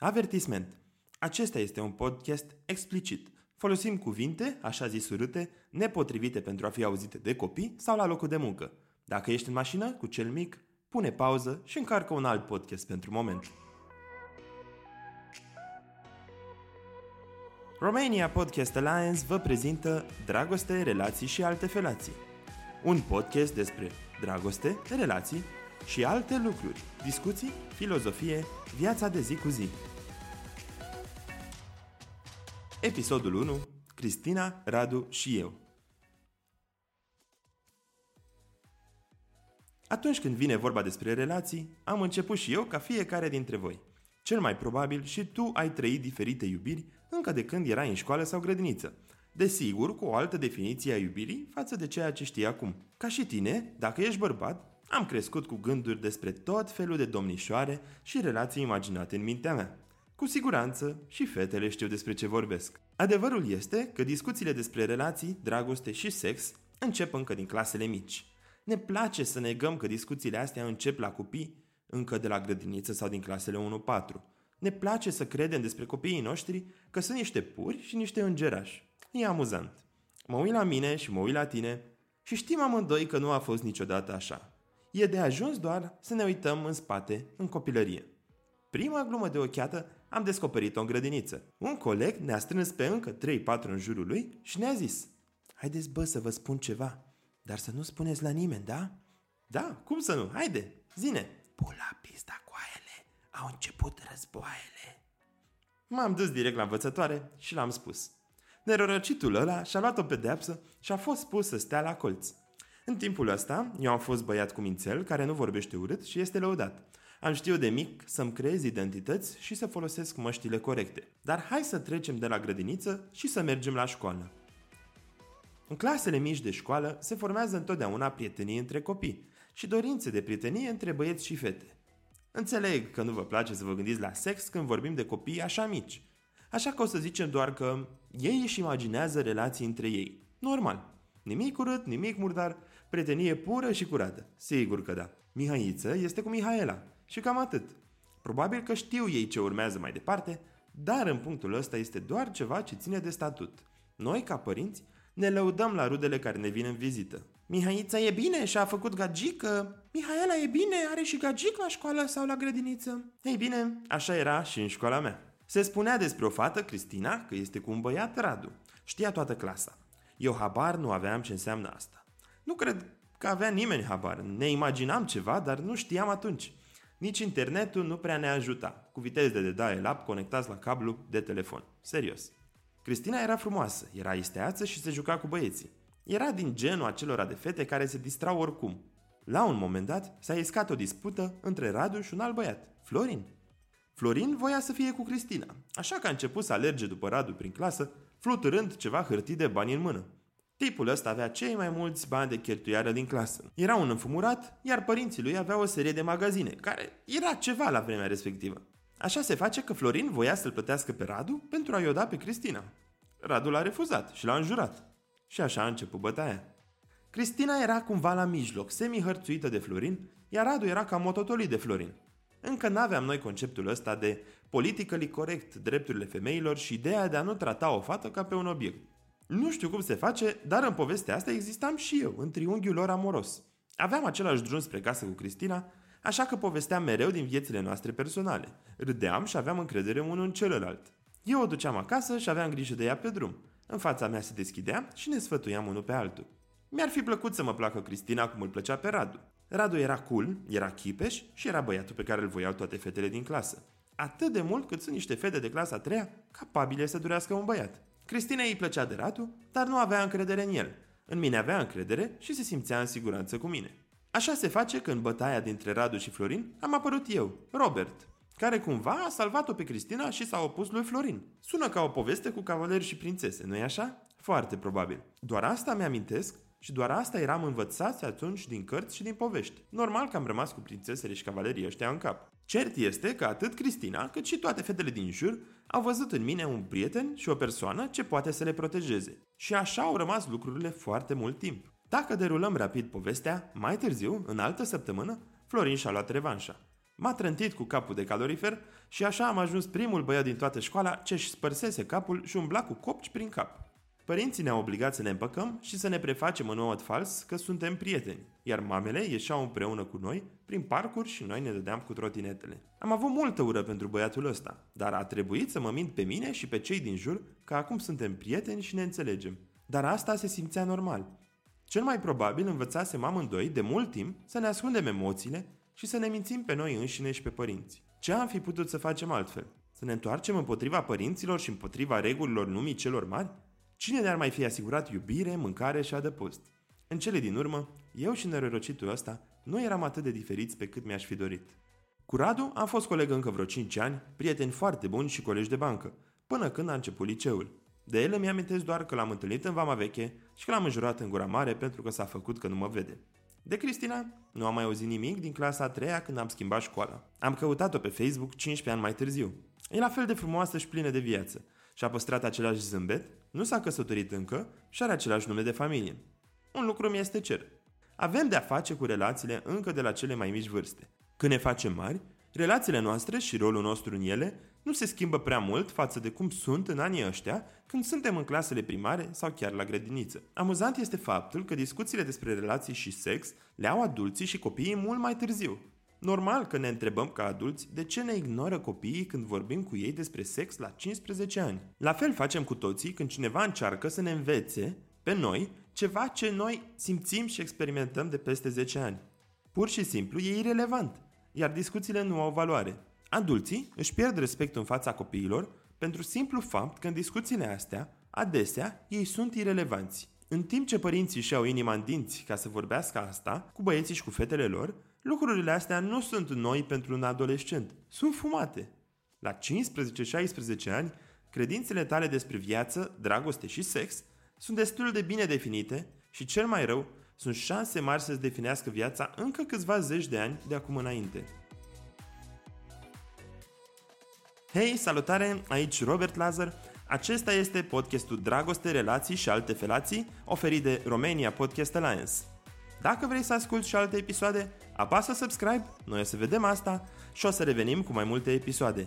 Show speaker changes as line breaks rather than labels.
Avertisment. Acesta este un podcast explicit. Folosim cuvinte, așa zis urâte, nepotrivite pentru a fi auzite de copii sau la locul de muncă. Dacă ești în mașină cu cel mic, pune pauză și încarcă un alt podcast pentru moment. Romania Podcast Alliance vă prezintă Dragoste, relații și alte felații. Un podcast despre dragoste, relații și alte lucruri, discuții, filozofie, viața de zi cu zi. Episodul 1. Cristina, Radu și eu. Atunci când vine vorba despre relații, am început și eu ca fiecare dintre voi. Cel mai probabil și tu ai trăit diferite iubiri încă de când erai în școală sau grădiniță. Desigur, cu o altă definiție a iubirii față de ceea ce știi acum. Ca și tine, dacă ești bărbat, am crescut cu gânduri despre tot felul de domnișoare și relații imaginate în mintea mea. Cu siguranță și fetele știu despre ce vorbesc. Adevărul este că discuțiile despre relații, dragoste și sex încep încă din clasele mici. Ne place să negăm că discuțiile astea încep la copii încă de la grădiniță sau din clasele 1-4. Ne place să credem despre copiii noștri că sunt niște puri și niște îngerași. E amuzant. Mă uit la mine și mă uit la tine și știm amândoi că nu a fost niciodată așa. E de ajuns doar să ne uităm în spate, în copilărie. Prima glumă de ochiată am descoperit-o în grădiniță. Un coleg ne-a strâns pe încă 3-4 în jurul lui și ne-a zis Haideți bă să vă spun ceva, dar să nu spuneți la nimeni, da? Da, cum să nu? Haide, zine! Pula pista cu aele, au început războaiele. M-am dus direct la învățătoare și l-am spus. Nerorăcitul ăla și-a luat o pedeapsă și a fost pus să stea la colț. În timpul ăsta, eu am fost băiat cu mințel care nu vorbește urât și este lăudat. Am știut de mic să-mi creez identități și să folosesc măștile corecte. Dar hai să trecem de la grădiniță și să mergem la școală. În clasele mici de școală se formează întotdeauna prietenii între copii și dorințe de prietenie între băieți și fete. Înțeleg că nu vă place să vă gândiți la sex când vorbim de copii așa mici. Așa că o să zicem doar că ei își imaginează relații între ei. Normal. Nimic urât, nimic murdar, prietenie pură și curată. Sigur că da. Mihaiță este cu Mihaela. Și cam atât. Probabil că știu ei ce urmează mai departe, dar în punctul ăsta este doar ceva ce ține de statut. Noi, ca părinți, ne lăudăm la rudele care ne vin în vizită. Mihaița e bine și a făcut gagică. Mihaela e bine, are și gagic la școală sau la grădiniță. Ei bine, așa era și în școala mea. Se spunea despre o fată, Cristina, că este cu un băiat, Radu. Știa toată clasa. Eu habar nu aveam ce înseamnă asta. Nu cred că avea nimeni habar. Ne imaginam ceva, dar nu știam atunci. Nici internetul nu prea ne ajuta, cu viteze de dial-up conectați la cablu de telefon. Serios. Cristina era frumoasă, era isteață și se juca cu băieții. Era din genul acelora de fete care se distrau oricum. La un moment dat s-a iscat o dispută între Radu și un alt băiat, Florin. Florin voia să fie cu Cristina, așa că a început să alerge după Radu prin clasă, fluturând ceva hârtii de bani în mână. Tipul ăsta avea cei mai mulți bani de cheltuială din clasă. Era un înfumurat, iar părinții lui aveau o serie de magazine, care era ceva la vremea respectivă. Așa se face că Florin voia să-l plătească pe Radu pentru a-i oda pe Cristina. Radu l-a refuzat și l-a înjurat. Și așa a început bătaia. Cristina era cumva la mijloc, semi-hărțuită de Florin, iar Radu era ca mototolit de Florin. Încă n-aveam noi conceptul ăsta de politically corect, drepturile femeilor și ideea de a nu trata o fată ca pe un obiect. Nu știu cum se face, dar în povestea asta existam și eu, în triunghiul lor amoros. Aveam același drum spre casă cu Cristina, așa că povesteam mereu din viețile noastre personale. Râdeam și aveam încredere unul în celălalt. Eu o duceam acasă și aveam grijă de ea pe drum. În fața mea se deschidea și ne sfătuiam unul pe altul. Mi-ar fi plăcut să mă placă Cristina cum îl plăcea pe Radu. Radu era cool, era chipeș și era băiatul pe care îl voiau toate fetele din clasă. Atât de mult cât sunt niște fete de clasa 3 capabile să durească un băiat. Cristina îi plăcea de Radu, dar nu avea încredere în el. În mine avea încredere și se simțea în siguranță cu mine. Așa se face că în bătaia dintre Radu și Florin am apărut eu, Robert, care cumva a salvat-o pe Cristina și s-a opus lui Florin. Sună ca o poveste cu cavaleri și prințese, nu-i așa? Foarte probabil. Doar asta mi-amintesc și doar asta eram învățați atunci din cărți și din povești. Normal că am rămas cu prințesele și cavalerii ăștia în cap. Cert este că atât Cristina cât și toate fetele din jur au văzut în mine un prieten și o persoană ce poate să le protejeze. Și așa au rămas lucrurile foarte mult timp. Dacă derulăm rapid povestea, mai târziu, în altă săptămână, Florin și-a luat revanșa. M-a trântit cu capul de calorifer și așa am ajuns primul băiat din toată școala ce își spărsese capul și umbla cu copci prin cap. Părinții ne-au obligat să ne împăcăm și să ne prefacem în mod fals că suntem prieteni, iar mamele ieșeau împreună cu noi prin parcuri și noi ne dădeam cu trotinetele. Am avut multă ură pentru băiatul ăsta, dar a trebuit să mă mint pe mine și pe cei din jur că acum suntem prieteni și ne înțelegem. Dar asta se simțea normal. Cel mai probabil învățasem amândoi de mult timp să ne ascundem emoțiile și să ne mințim pe noi înșine și pe părinți. Ce am fi putut să facem altfel? Să ne întoarcem împotriva părinților și împotriva regulilor lumii celor mari? Cine ne-ar mai fi asigurat iubire, mâncare și adăpost? În cele din urmă, eu și nerorocitul ăsta nu eram atât de diferiți pe cât mi-aș fi dorit. Cu Radu am fost coleg încă vreo 5 ani, prieteni foarte buni și colegi de bancă, până când a început liceul. De el îmi amintesc doar că l-am întâlnit în Vama Veche și că l-am înjurat în gura mare pentru că s-a făcut că nu mă vede. De Cristina nu am mai auzit nimic din clasa a treia când am schimbat școala. Am căutat-o pe Facebook 15 ani mai târziu. E la fel de frumoasă și plină de viață și a păstrat același zâmbet, nu s-a căsătorit încă și are același nume de familie. Un lucru mi este cer. Avem de-a face cu relațiile încă de la cele mai mici vârste. Când ne facem mari, relațiile noastre și rolul nostru în ele nu se schimbă prea mult față de cum sunt în anii ăștia când suntem în clasele primare sau chiar la grădiniță. Amuzant este faptul că discuțiile despre relații și sex le au adulții și copiii mult mai târziu. Normal că ne întrebăm ca adulți de ce ne ignoră copiii când vorbim cu ei despre sex la 15 ani. La fel facem cu toții când cineva încearcă să ne învețe pe noi ceva ce noi simțim și experimentăm de peste 10 ani. Pur și simplu e irelevant, iar discuțiile nu au valoare. Adulții își pierd respectul în fața copiilor pentru simplu fapt că în discuțiile astea, adesea, ei sunt irelevanți. În timp ce părinții și-au inima în dinți ca să vorbească asta cu băieții și cu fetele lor, lucrurile astea nu sunt noi pentru un adolescent. Sunt fumate. La 15-16 ani, credințele tale despre viață, dragoste și sex sunt destul de bine definite și cel mai rău, sunt șanse mari să-ți definească viața încă câțiva zeci de ani de acum înainte. Hei, salutare! Aici Robert Lazar. Acesta este podcastul Dragoste, Relații și alte felații, oferit de Romania Podcast Alliance. Dacă vrei să asculti și alte episoade, apasă subscribe, noi o să vedem asta și o să revenim cu mai multe episoade.